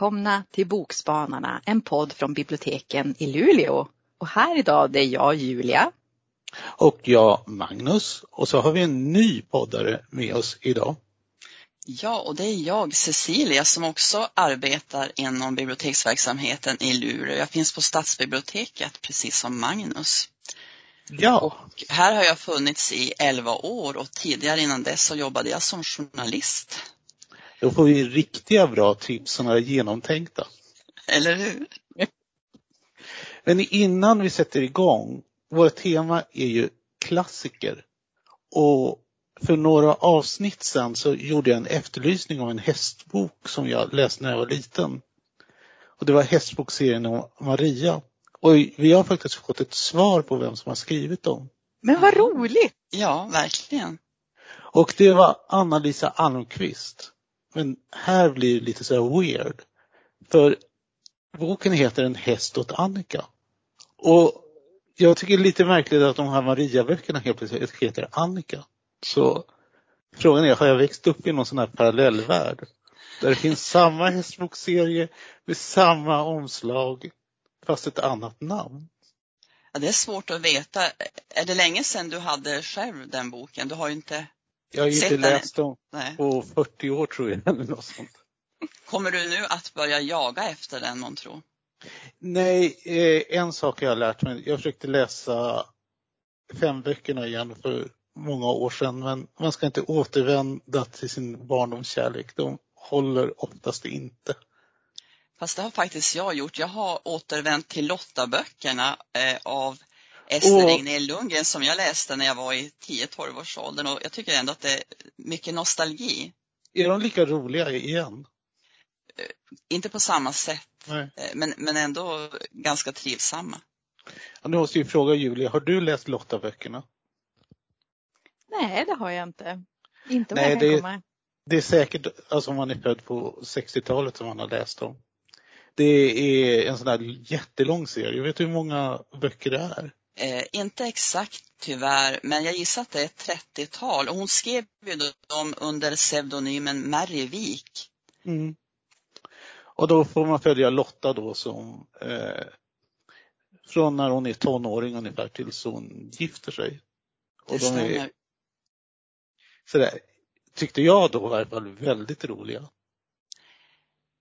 Välkomna till Bokspanarna, en podd från biblioteken i Luleå. Och här idag det är jag Julia. Och jag Magnus. Och så har vi en ny poddare med oss idag. Ja, och det är jag Cecilia som också arbetar inom biblioteksverksamheten i Luleå. Jag finns på stadsbiblioteket precis som Magnus. Ja. Och här har jag funnits i 11 år och tidigare innan dess så jobbade jag som journalist. Då får vi riktiga bra tips som är genomtänkta. Eller hur? Men innan vi sätter igång, vårt tema är ju klassiker. Och för några avsnitt sedan så gjorde jag en efterlysning av en hästbok som jag läste när jag var liten. Och det var hästbokserien om Maria. Och vi har faktiskt fått ett svar på vem som har skrivit dem. Men vad roligt! Ja, verkligen. Och det var Anna-Lisa Almqvist. Men här blir det lite så här weird. För boken heter En häst åt Annika. Och jag tycker det är lite märkligt att de här Maria-böckerna helt plötsligt heter Annika. Så frågan är, har jag växt upp i någon sån här parallellvärld? Där det finns samma hästbokserie med samma omslag fast ett annat namn. Ja, det är svårt att veta. Är det länge sedan du hade själv den boken? Du har ju inte jag har ju inte läst dem Nej. på 40 år tror jag. Eller något sånt. Kommer du nu att börja jaga efter den månntro? Nej, eh, en sak har jag lärt mig. Jag försökte läsa fem böckerna igen för många år sedan men man ska inte återvända till sin barndomskärlek. De håller oftast inte. Fast det har faktiskt jag gjort. Jag har återvänt till Lotta-böckerna eh, av Ester. Regnér Lundgren som jag läste när jag var i 10-12 års åldern och jag tycker ändå att det är mycket nostalgi. Är de lika roliga igen? Inte på samma sätt, Nej. eh, men, men ändå ganska trivsamma. Ja, nu måste jag fråga Julia, har du läst Lotta-böckerna? Nej, det har jag inte. Inte vad Nej, jag kan det- komma. Det är säkert, alltså om man är född på 60-talet som man har läst dem. Det är en sån där jättelång serie. Vet du hur många böcker det är? Eh, inte exakt tyvärr, men jag gissar att det är ett 30-tal och hon skrev ju dem under pseudonymen Mary Wik. Mm. Och då får man följa Lotta då som eh, från när hon är tonåring ungefär tills hon gifter sig. Och Det de är sådär, tyckte jag då i alla fall, väldigt roliga.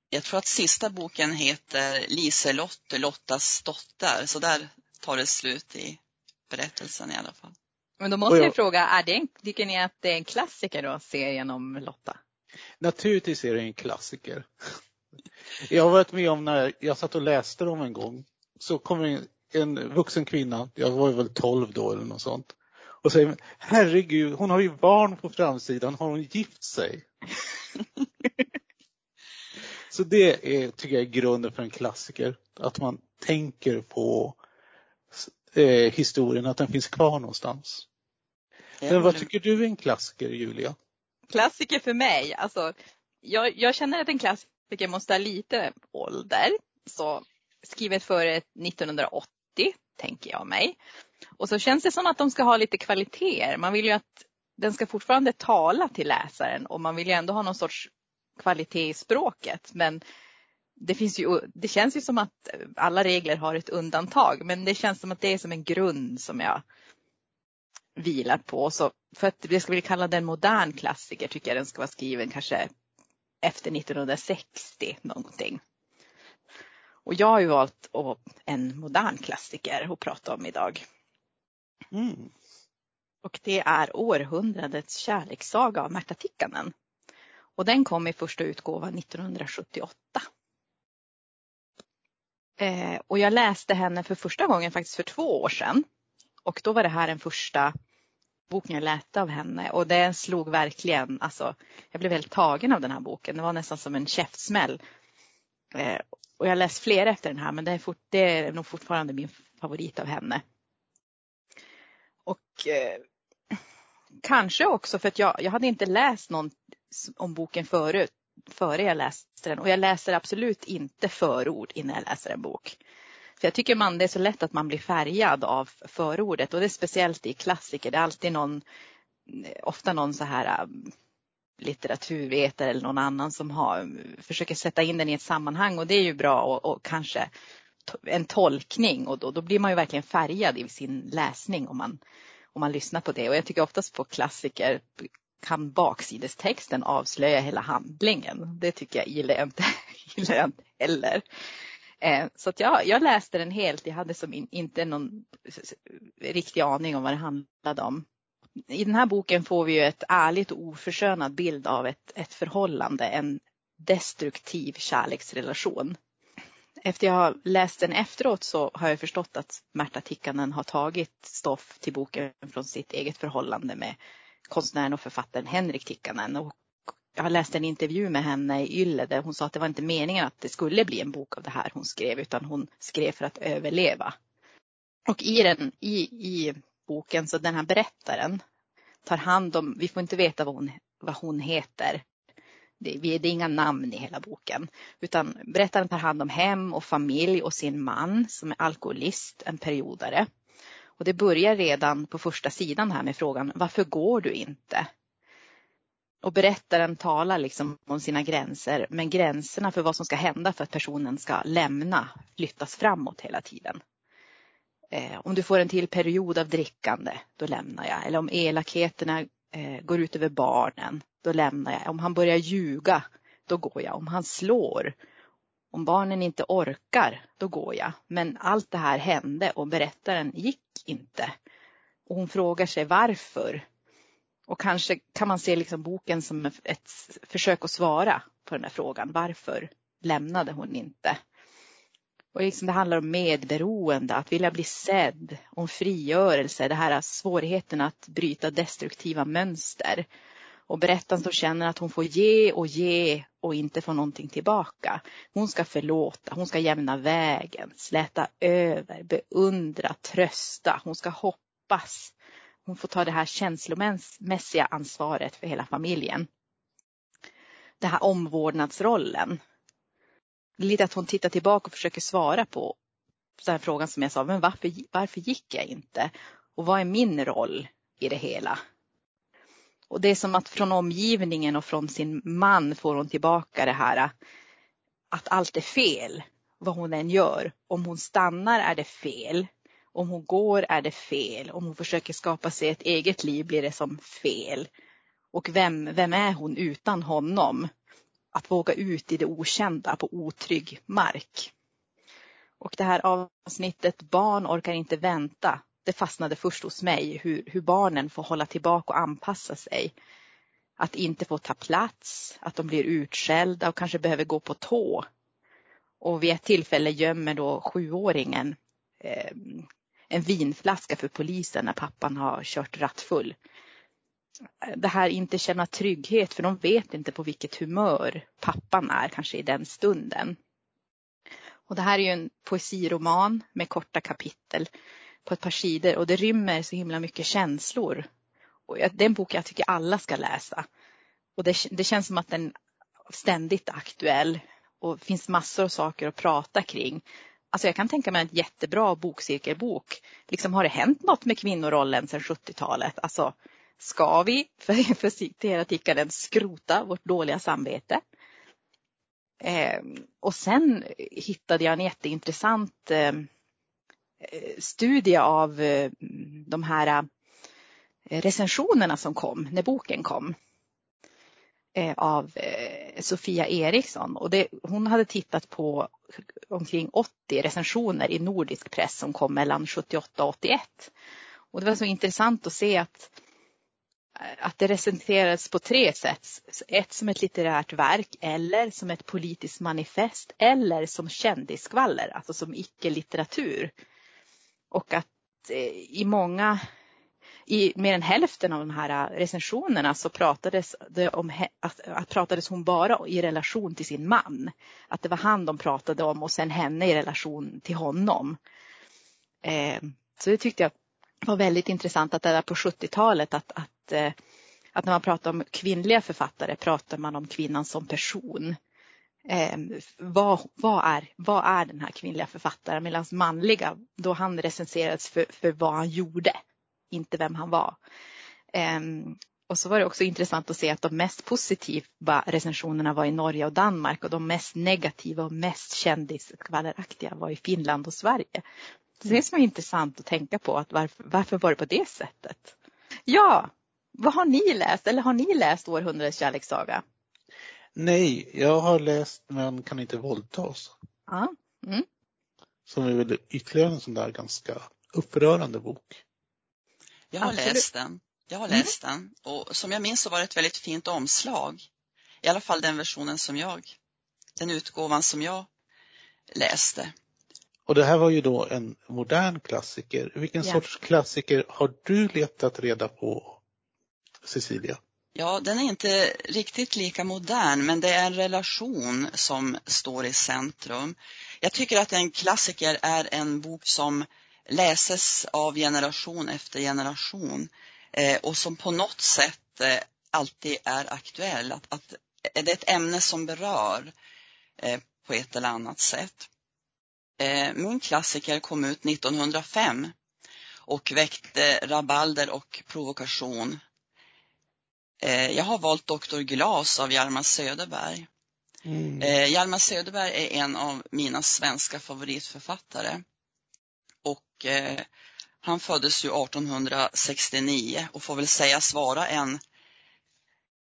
Jag tror att sista boken heter Liselotte, Lottas dotter, så där tar det slut i berättelsen i alla fall. Men då måste jag- jag fråga, är det en, tycker ni att det är en klassiker då, serien om Lotta? Naturligtvis är det en klassiker. Jag har varit med om när jag satt och läste dem en gång. Så kommer en, en vuxen kvinna, jag var väl 12 då eller något sånt. Och säger, herregud, hon har ju barn på framsidan, har hon gift sig? Så det är, tycker jag är grunden för en klassiker. Att man tänker på eh, historien, att den finns kvar någonstans. Men vad tycker du är en klassiker, Julia? Klassiker för mig, alltså jag, jag känner att en klassiker måste ha lite ålder. Så skrivet före 1980, tänker jag mig. Och så känns det som att de ska ha lite kvaliteter. Man vill ju att den ska fortfarande tala till läsaren och man vill ju ändå ha någon sorts kvalitet i språket. Men det, finns ju, det känns ju som att alla regler har ett undantag. Men det känns som att det är som en grund som jag vilar på. Så för att det ska bli kallad en modern klassiker tycker jag den ska vara skriven kanske efter 1960 någonting. Och jag har ju valt en modern klassiker att prata om idag. Mm. Och det är århundradets kärlekssaga av Märta Tikkanen. Och den kom i första utgåvan 1978. Eh, och jag läste henne för första gången faktiskt för två år sedan. Och då var det här den första boken jag läste av henne och den slog verkligen, alltså jag blev väldigt tagen av den här boken. Det var nästan som en käftsmäll. Eh, och jag har läst flera efter den här men det är, fort, det är nog fortfarande min favorit av henne. Och eh, kanske också för att jag, jag hade inte läst någon om boken förut, före jag läste den och jag läser absolut inte förord innan jag läser en bok. För jag tycker man, det är så lätt att man blir färgad av förordet och det är speciellt i klassiker. Det är alltid någon, ofta någon så här äh, litteraturvetare eller någon annan som har, försöker sätta in den i ett sammanhang och det är ju bra och, och kanske en tolkning och då, då blir man ju verkligen färgad i sin läsning om man, om man lyssnar på det. Och jag tycker oftast på klassiker kan baksidestexten avslöja hela handlingen. Det tycker jag gillar jag inte, gillar jag inte heller. Eh, så att jag, jag läste den helt. Jag hade som in, inte någon riktig aning om vad det handlade om. I den här boken får vi ju ett ärligt och oförskönad bild av ett, ett förhållande, en destruktiv kärleksrelation. Efter jag har läst den efteråt så har jag förstått att Märta Tikkanen har tagit stoff till boken från sitt eget förhållande med konstnären och författaren Henrik Tikkanen. Och jag har läst en intervju med henne i Yle där hon sa att det var inte meningen att det skulle bli en bok av det här hon skrev utan hon skrev för att överleva. Och i, den, i, i boken så den här berättaren tar hand om, vi får inte veta vad hon, vad hon heter. Det, det är inga namn i hela boken. Utan berättaren tar hand om hem och familj och sin man som är alkoholist, en periodare. Och det börjar redan på första sidan här med frågan varför går du inte? Och berättaren talar liksom om sina gränser men gränserna för vad som ska hända för att personen ska lämna flyttas framåt hela tiden. Eh, om du får en till period av drickande, då lämnar jag. Eller om elakheterna eh, går ut över barnen, då lämnar jag. Om han börjar ljuga, då går jag. Om han slår, om barnen inte orkar, då går jag. Men allt det här hände och berättaren gick inte. Och hon frågar sig varför. Och kanske kan man se liksom boken som ett försök att svara på den här frågan. Varför lämnade hon inte? Och liksom det handlar om medberoende, att vilja bli sedd, om frigörelse, det här svårigheten att bryta destruktiva mönster. Och berättaren som känner att hon får ge och ge och inte får någonting tillbaka. Hon ska förlåta, hon ska jämna vägen, släta över, beundra, trösta, hon ska hoppas. Hon får ta det här känslomässiga ansvaret för hela familjen. Den här omvårdnadsrollen. Lite att hon tittar tillbaka och försöker svara på den frågan som jag sa, men varför, varför gick jag inte? Och vad är min roll i det hela? Och det är som att från omgivningen och från sin man får hon tillbaka det här att allt är fel, vad hon än gör. Om hon stannar är det fel. Om hon går är det fel. Om hon försöker skapa sig ett eget liv blir det som fel. Och vem, vem är hon utan honom? Att våga ut i det okända på otrygg mark. Och det här avsnittet Barn orkar inte vänta det fastnade först hos mig hur, hur barnen får hålla tillbaka och anpassa sig. Att inte få ta plats, att de blir utskällda och kanske behöver gå på tå. Och vid ett tillfälle gömmer då sjuåringen eh, en vinflaska för polisen när pappan har kört rattfull. Det här inte känna trygghet för de vet inte på vilket humör pappan är kanske i den stunden. Och det här är ju en poesiroman med korta kapitel på ett par sidor och det rymmer så himla mycket känslor. Och det är en bok jag tycker alla ska läsa. Och det, det känns som att den ständigt är aktuell och det finns massor av saker att prata kring. Alltså jag kan tänka mig en jättebra bokcirkelbok. Liksom har det hänt något med kvinnorollen sedan 70-talet? Alltså ska vi, för, för citera tickaren, skrota vårt dåliga samvete? Eh, och sen hittade jag en jätteintressant Eh, Eh, studie av eh, de här eh, recensionerna som kom när boken kom av Sofia Eriksson och det, hon hade tittat på omkring 80 recensioner i nordisk press som kom mellan 78 och 81. Och det var så intressant att se att, att det recenserades på tre sätt. Ett som ett litterärt verk eller som ett politiskt manifest eller som kändisskvaller, alltså som icke-litteratur. Och att eh, i många, i mer än hälften av de här eh, recensionerna så pratades, det om, att, att pratades hon bara i relation till sin man. Att det var han de pratade om och sen henne i relation till honom. Eh, så det tyckte jag var väldigt intressant att det där på 70-talet att, att, eh, att när man pratar om kvinnliga författare pratar man om kvinnan som person eh, vad, vad, är, vad är den här kvinnliga författaren? Medan manliga, då han recenserades för, för vad han gjorde, inte vem han var. Eh, Och så var det också intressant att se att de mest positiva recensionerna var i Norge och Danmark och de mest negativa och mest kändisskvalleraktiga var i Finland och Sverige. Det är som är intressant att tänka på att varför, varför var det på det sättet? Ja, vad har ni läst eller har ni läst Århundradets kärlekssaga? Nej, jag har läst men kan inte våldtas. Ja. Mm. Som är väl ytterligare en sån där ganska upprörande bok. Jag har Absolut. läst den. Jag har mm. läst den och som jag minns så var det ett väldigt fint omslag. I alla fall den versionen som jag, den utgåvan som jag läste. Och det här var ju då en modern klassiker. Vilken ja. sorts klassiker har du letat reda på, Cecilia? Ja, den är inte riktigt lika modern, men det är en relation som står i centrum. Jag tycker att en klassiker är en bok som läses av generation efter generation eh, och som på något sätt eh, alltid är aktuell. Att, att är det ett ämne som berör eh, på ett eller annat sätt. Min klassiker kom ut 1905 och väckte rabalder och provokation. Jag har valt Doktor Glas av Hjalmar Söderberg. Mm. Hjalmar Söderberg är en av mina svenska favoritförfattare. Och han föddes ju 1869 och får väl sägas vara en,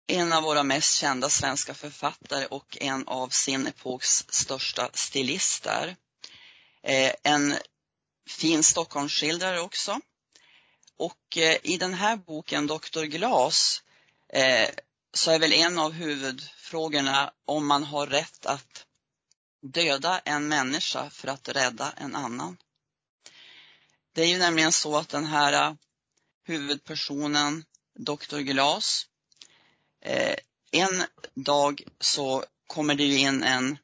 en av våra mest kända svenska författare och en av sin epoks största stilister. Eh, en fin Stockholmsskildrare också. Och eh, i den här boken, Doktor Glas, eh, så är väl en av huvudfrågorna om man har rätt att döda en människa för att rädda en annan. Det är ju nämligen så att den här eh, huvudpersonen, Dr. Glas, eh, en dag så kommer det ju in en,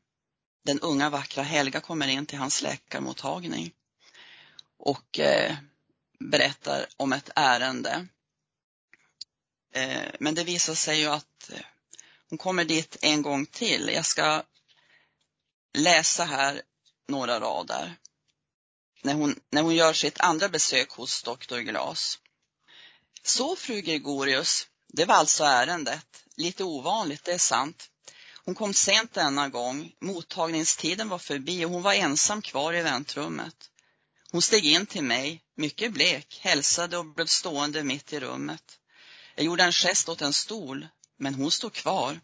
den unga vackra Helga kommer in till hans läkarmottagning och eh, berättar om ett ärende. Eh, men det visar sig ju att eh, hon kommer dit en gång till. Jag ska läsa här några rader när hon, när hon gör sitt andra besök hos doktor Glas. Så fru Gregorius, det var alltså ärendet. Lite ovanligt, det är sant. Hon kom sent denna gång. Mottagningstiden var förbi och hon var ensam kvar i väntrummet. Hon steg in till mig, mycket blek, hälsade och blev stående mitt i rummet. Jag gjorde en gest åt en stol, men hon stod kvar.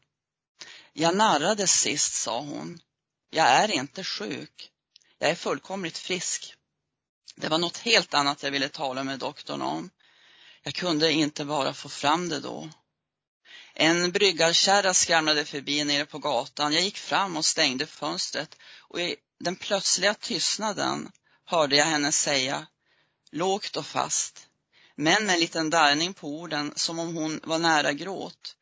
Jag narrades sist, sa hon. Jag är inte sjuk. Jag är fullkomligt frisk. Det var något helt annat jag ville tala med doktorn om. Jag kunde inte bara få fram det då. En bryggarkärra skramlade förbi nere på gatan. Jag gick fram och stängde fönstret och i den plötsliga tystnaden hörde jag henne säga, lågt och fast, men med en liten darrning på orden som om hon var nära gråt.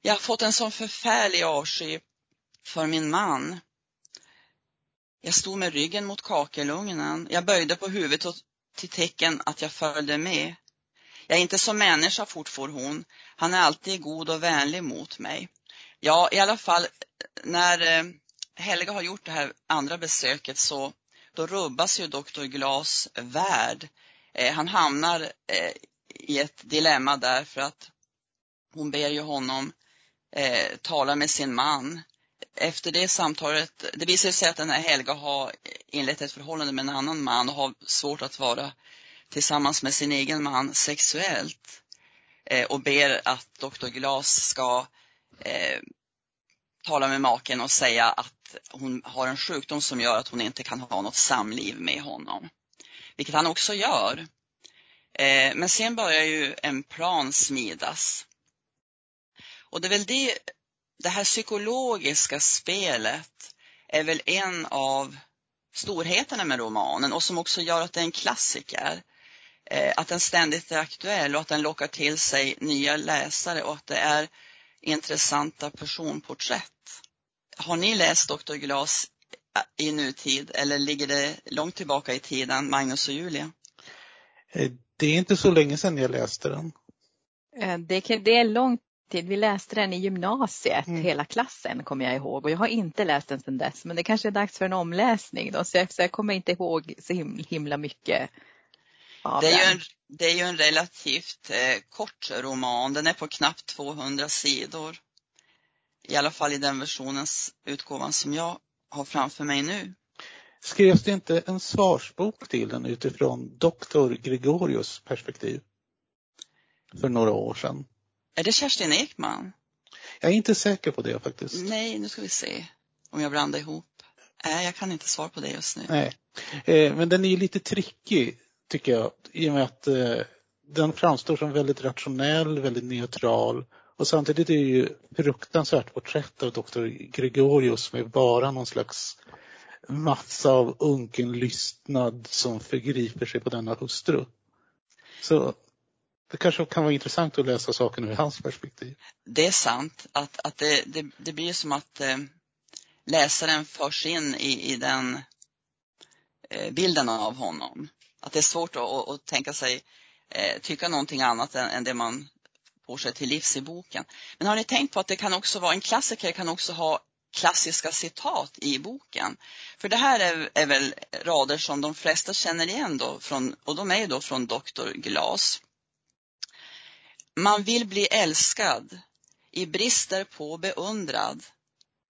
Jag har fått en sån förfärlig avsky för min man. Jag stod med ryggen mot kakelugnen. Jag böjde på huvudet till tecken att jag följde med. Jag är inte som människa, fortfor hon. Han är alltid god och vänlig mot mig. Ja, i alla fall, när eh, Helga har gjort det här andra besöket så då rubbas ju doktor Glas värld. Eh, han hamnar eh, i ett dilemma därför att hon ber ju honom eh, tala med sin man efter det samtalet, det visar sig att den här Helga har inlett ett förhållande med en annan man och har svårt att vara tillsammans med sin egen man sexuellt eh, och ber att doktor Glas ska eh, tala med maken och säga att hon har en sjukdom som gör att hon inte kan ha något samliv med honom. Vilket han också gör. Eh, men sen börjar ju en plan smidas. Och det är väl det det här psykologiska spelet är väl en av storheterna med romanen och som också gör att det är en klassiker. Eh, att den ständigt är aktuell och att den lockar till sig nya läsare och att det är intressanta personporträtt. Har ni läst Dr. Glas i nutid eller ligger det långt tillbaka i tiden, Magnus och Julia? Eh, det är inte så länge sedan jag läste den. Eh, det, är långt tid. Vi läste den i gymnasiet, mm. hela klassen kommer jag ihåg. Och jag har inte läst den sedan dess. Men det kanske är dags för en omläsning då. Så jag, så jag kommer inte ihåg så himla mycket. av Det är, en, det är ju en relativt eh, kort roman. Den är på knappt 200 sidor. I alla fall i den versionens utgåvan som jag har framför mig nu. Skrevs det inte en svarsbok till den utifrån doktor Gregorius perspektiv? För några år sedan. Är det Kerstin Ekman? Jag är inte säker på det faktiskt. Nej, nu ska vi se om jag blandar ihop. Nej, jag kan inte svara på det just nu. Nej. Eh, men den är lite tricky tycker jag i och med att eh, den framstår som väldigt rationell, väldigt neutral och samtidigt är det ju fruktansvärt porträtt av doktor Gregorius med bara någon slags massa av unken lystnad som förgriper sig på denna hustru. Så det kanske kan vara intressant att läsa saken ur hans perspektiv. Det är sant att, att det, det, det blir som att eh, läsaren förs in i, i den eh, bilden av honom. Att det är svårt att, att, att tänka sig eh, tycka någonting annat än, än det man på sig till livs i boken. Men har ni tänkt på att det kan också vara, en klassiker kan också ha klassiska citat i boken. För det här är, är väl rader som de flesta känner igen då, från, och de är då från Dr. Glas. Man vill bli älskad, i brister på beundrad,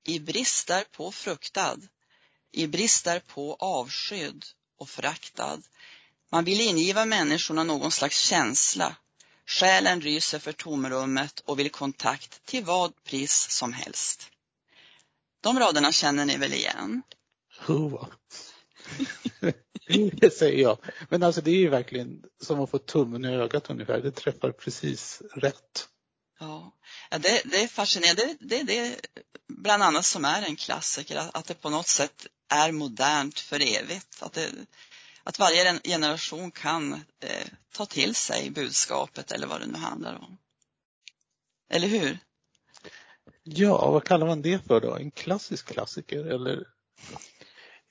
i brister på fruktad, i brister på avskydd och föraktad. Man vill ingiva människorna någon slags känsla. Själen ryser för tomrummet och vill kontakt till vad pris som helst. De raderna känner ni väl igen? Hurra. det säger jag. Men alltså det är ju verkligen som att få tummen i ögat ungefär. Det träffar precis rätt. Ja, det, det är fascinerande. Det är det, det bland annat som är en klassiker, att det på något sätt är modernt för evigt. Att, det, att varje generation kan eh, ta till sig budskapet eller vad det nu handlar om. Eller hur? Ja, vad kallar man det för då? En klassisk klassiker eller?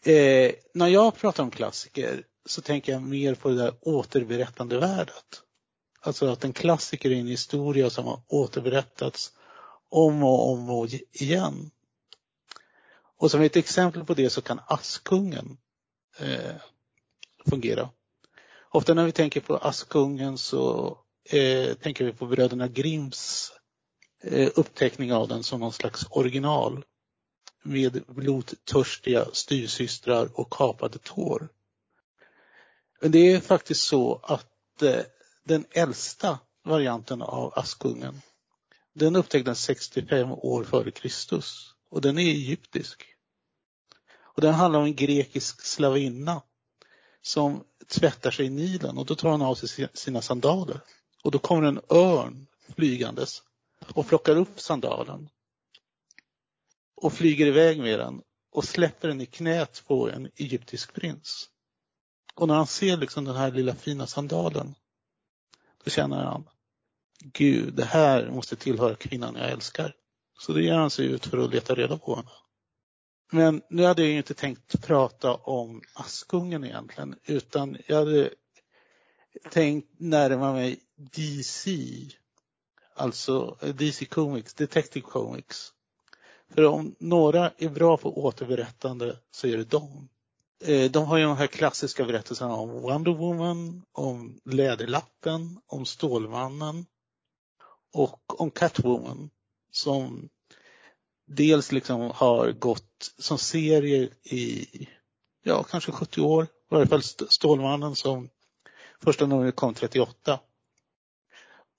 Eh, när jag pratar om klassiker så tänker jag mer på det där återberättande värdet. Alltså att en klassiker är en historia som har återberättats om och om och igen. Och som ett exempel på det så kan Askungen eh, fungera. Ofta när vi tänker på Askungen så eh, tänker vi på bröderna Grimms eh, uppteckning av den som någon slags original med blodtörstiga styvsystrar och kapade tår. Men det är faktiskt så att eh, den äldsta varianten av Askungen den upptäcktes 65 år före Kristus och den är egyptisk. Och den handlar om en grekisk slavinna som tvättar sig i Nilen och då tar han av sig sina sandaler. Och då kommer en örn flygandes och plockar upp sandalen och flyger iväg med den och släpper den i knät på en egyptisk prins. Och när han ser liksom den här lilla fina sandalen då känner han Gud, det här måste tillhöra kvinnan jag älskar. Så då ger han sig ut för att leta reda på henne. Men nu hade jag inte tänkt prata om Askungen egentligen, utan jag hade tänkt närma mig DC, alltså eh, DC Comics, Detective Comics. För om några är bra på återberättande så är det de. Eh, de har ju de här klassiska berättelserna om Wonder Woman, om Läderlappen, om Stålmannen och om Catwoman som dels liksom har gått som serie i, ja kanske 70 år, i varje fall Stålmannen som första numret kom 38.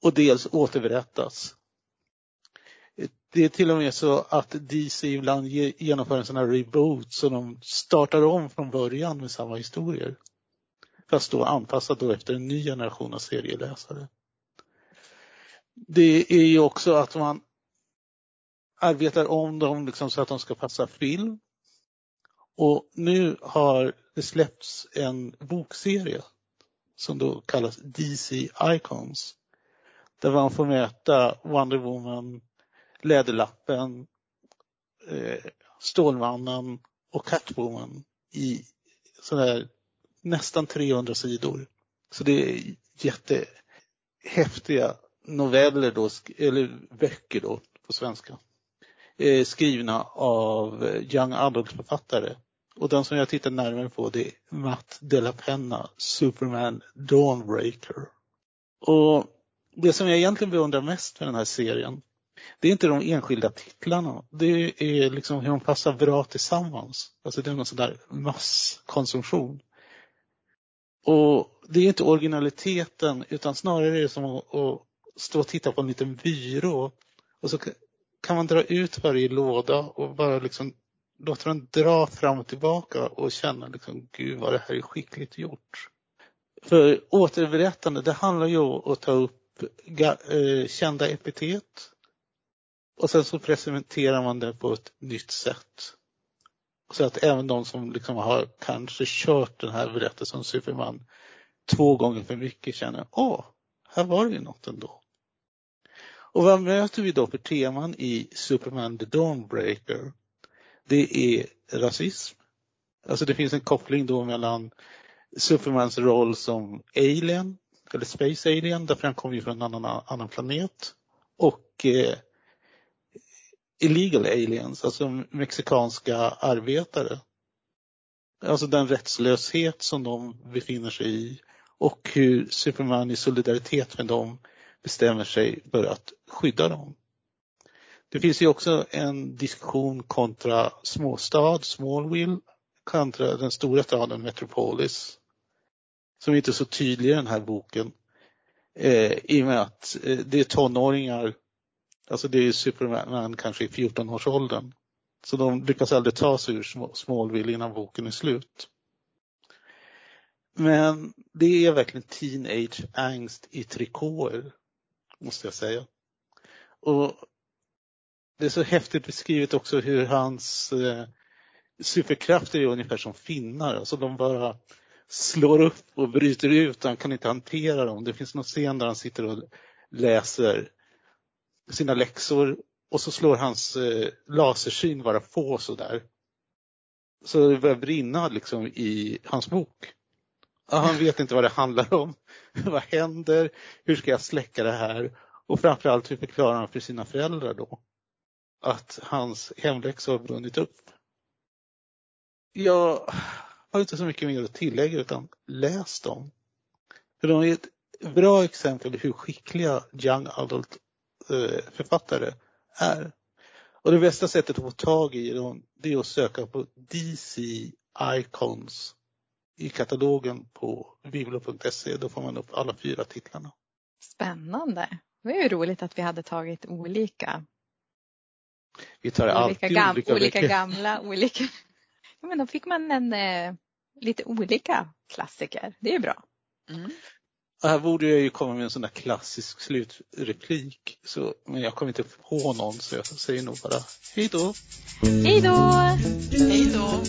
Och dels återberättas. Det är till och med så att DC ibland genomför en sån här reboot så de startar om från början med samma historier. Fast då anpassat då efter en ny generation av serieläsare. Det är ju också att man arbetar om dem liksom så att de ska passa film. Och nu har det släppts en bokserie som då kallas DC Icons. Där man får möta Wonder Woman, Läderlappen, eh, Stålmannen och Catwoman i sådär nästan 300 sidor. Så det är jättehäftiga noveller då, eller böcker då på svenska. Eh, skrivna av eh, young adult-författare. Och den som jag tittar närmare på det är Matt De La Penna, Superman Dawnbreaker. Och det som jag egentligen beundrar mest med den här serien, det är inte de enskilda titlarna. Det är liksom hur de passar bra tillsammans. Alltså det är någon sån där masskonsumtion. Och det är inte originaliteten utan snarare är det som att, att stå och titta på en liten byrå och så kan man dra ut varje låda och bara liksom låta den dra fram och tillbaka och känna liksom, gud vad det här är skickligt gjort. För återberättande, det handlar ju om att ta upp eh, kända epitet och sen så presenterar man det på ett nytt sätt. Så att även de som liksom har kanske kört den här berättelsen om Superman två gånger för mycket känner, åh, här var det ju något ändå. Och vad möter vi då för teman i Superman the Dawnbreaker? Det är rasism. Alltså det finns en koppling då mellan Supermans roll som alien, eller space alien, därför han kommer ju från en annan, annan planet. Och eh, illegal aliens, alltså mexikanska arbetare. Alltså den rättslöshet som de befinner sig i och hur Superman i solidaritet med dem bestämmer sig för att skydda dem. Det finns ju också en diskussion kontra småstad, Smallville, kontra den stora staden Metropolis. Som inte är så tydlig i den här boken. Eh, I och med att eh, det är tonåringar, alltså det är Superman kanske i 14-årsåldern. Så de lyckas aldrig ta sig ur Smallville innan boken är slut. Men det är verkligen teenage angst i trikåer måste jag säga. Och Det är så häftigt beskrivet också hur hans eh, superkrafter är ungefär som finnar. Alltså de bara slår upp och bryter ut. Han kan inte hantera dem. Det finns någon scen där han sitter och läser sina läxor och så slår hans eh, lasersyn bara på sådär. Så det börjar brinna liksom i hans bok. Han vet inte vad det handlar om. vad händer? Hur ska jag släcka det här? Och framförallt hur förklarar han för sina föräldrar då att hans hemläxa har brunnit upp? Jag har inte så mycket mer att tillägga utan läs dem. För de är ett bra exempel hur skickliga young adult eh, författare är. Och det bästa sättet att få tag i dem det är att söka på DC Icons i katalogen på biblo.se. Då får man upp alla fyra titlarna. Spännande. Det var ju roligt att vi hade tagit olika. Vi tar olika alltid gam olika, olika gamla, olika. Ja, men då fick man en eh, lite olika klassiker. Det är ju bra. Mm. Här borde jag ju komma med en sån där klassisk slutreplik. Så, men jag kommer inte på någon så jag säger nog bara hej då. Hej då! Hej då!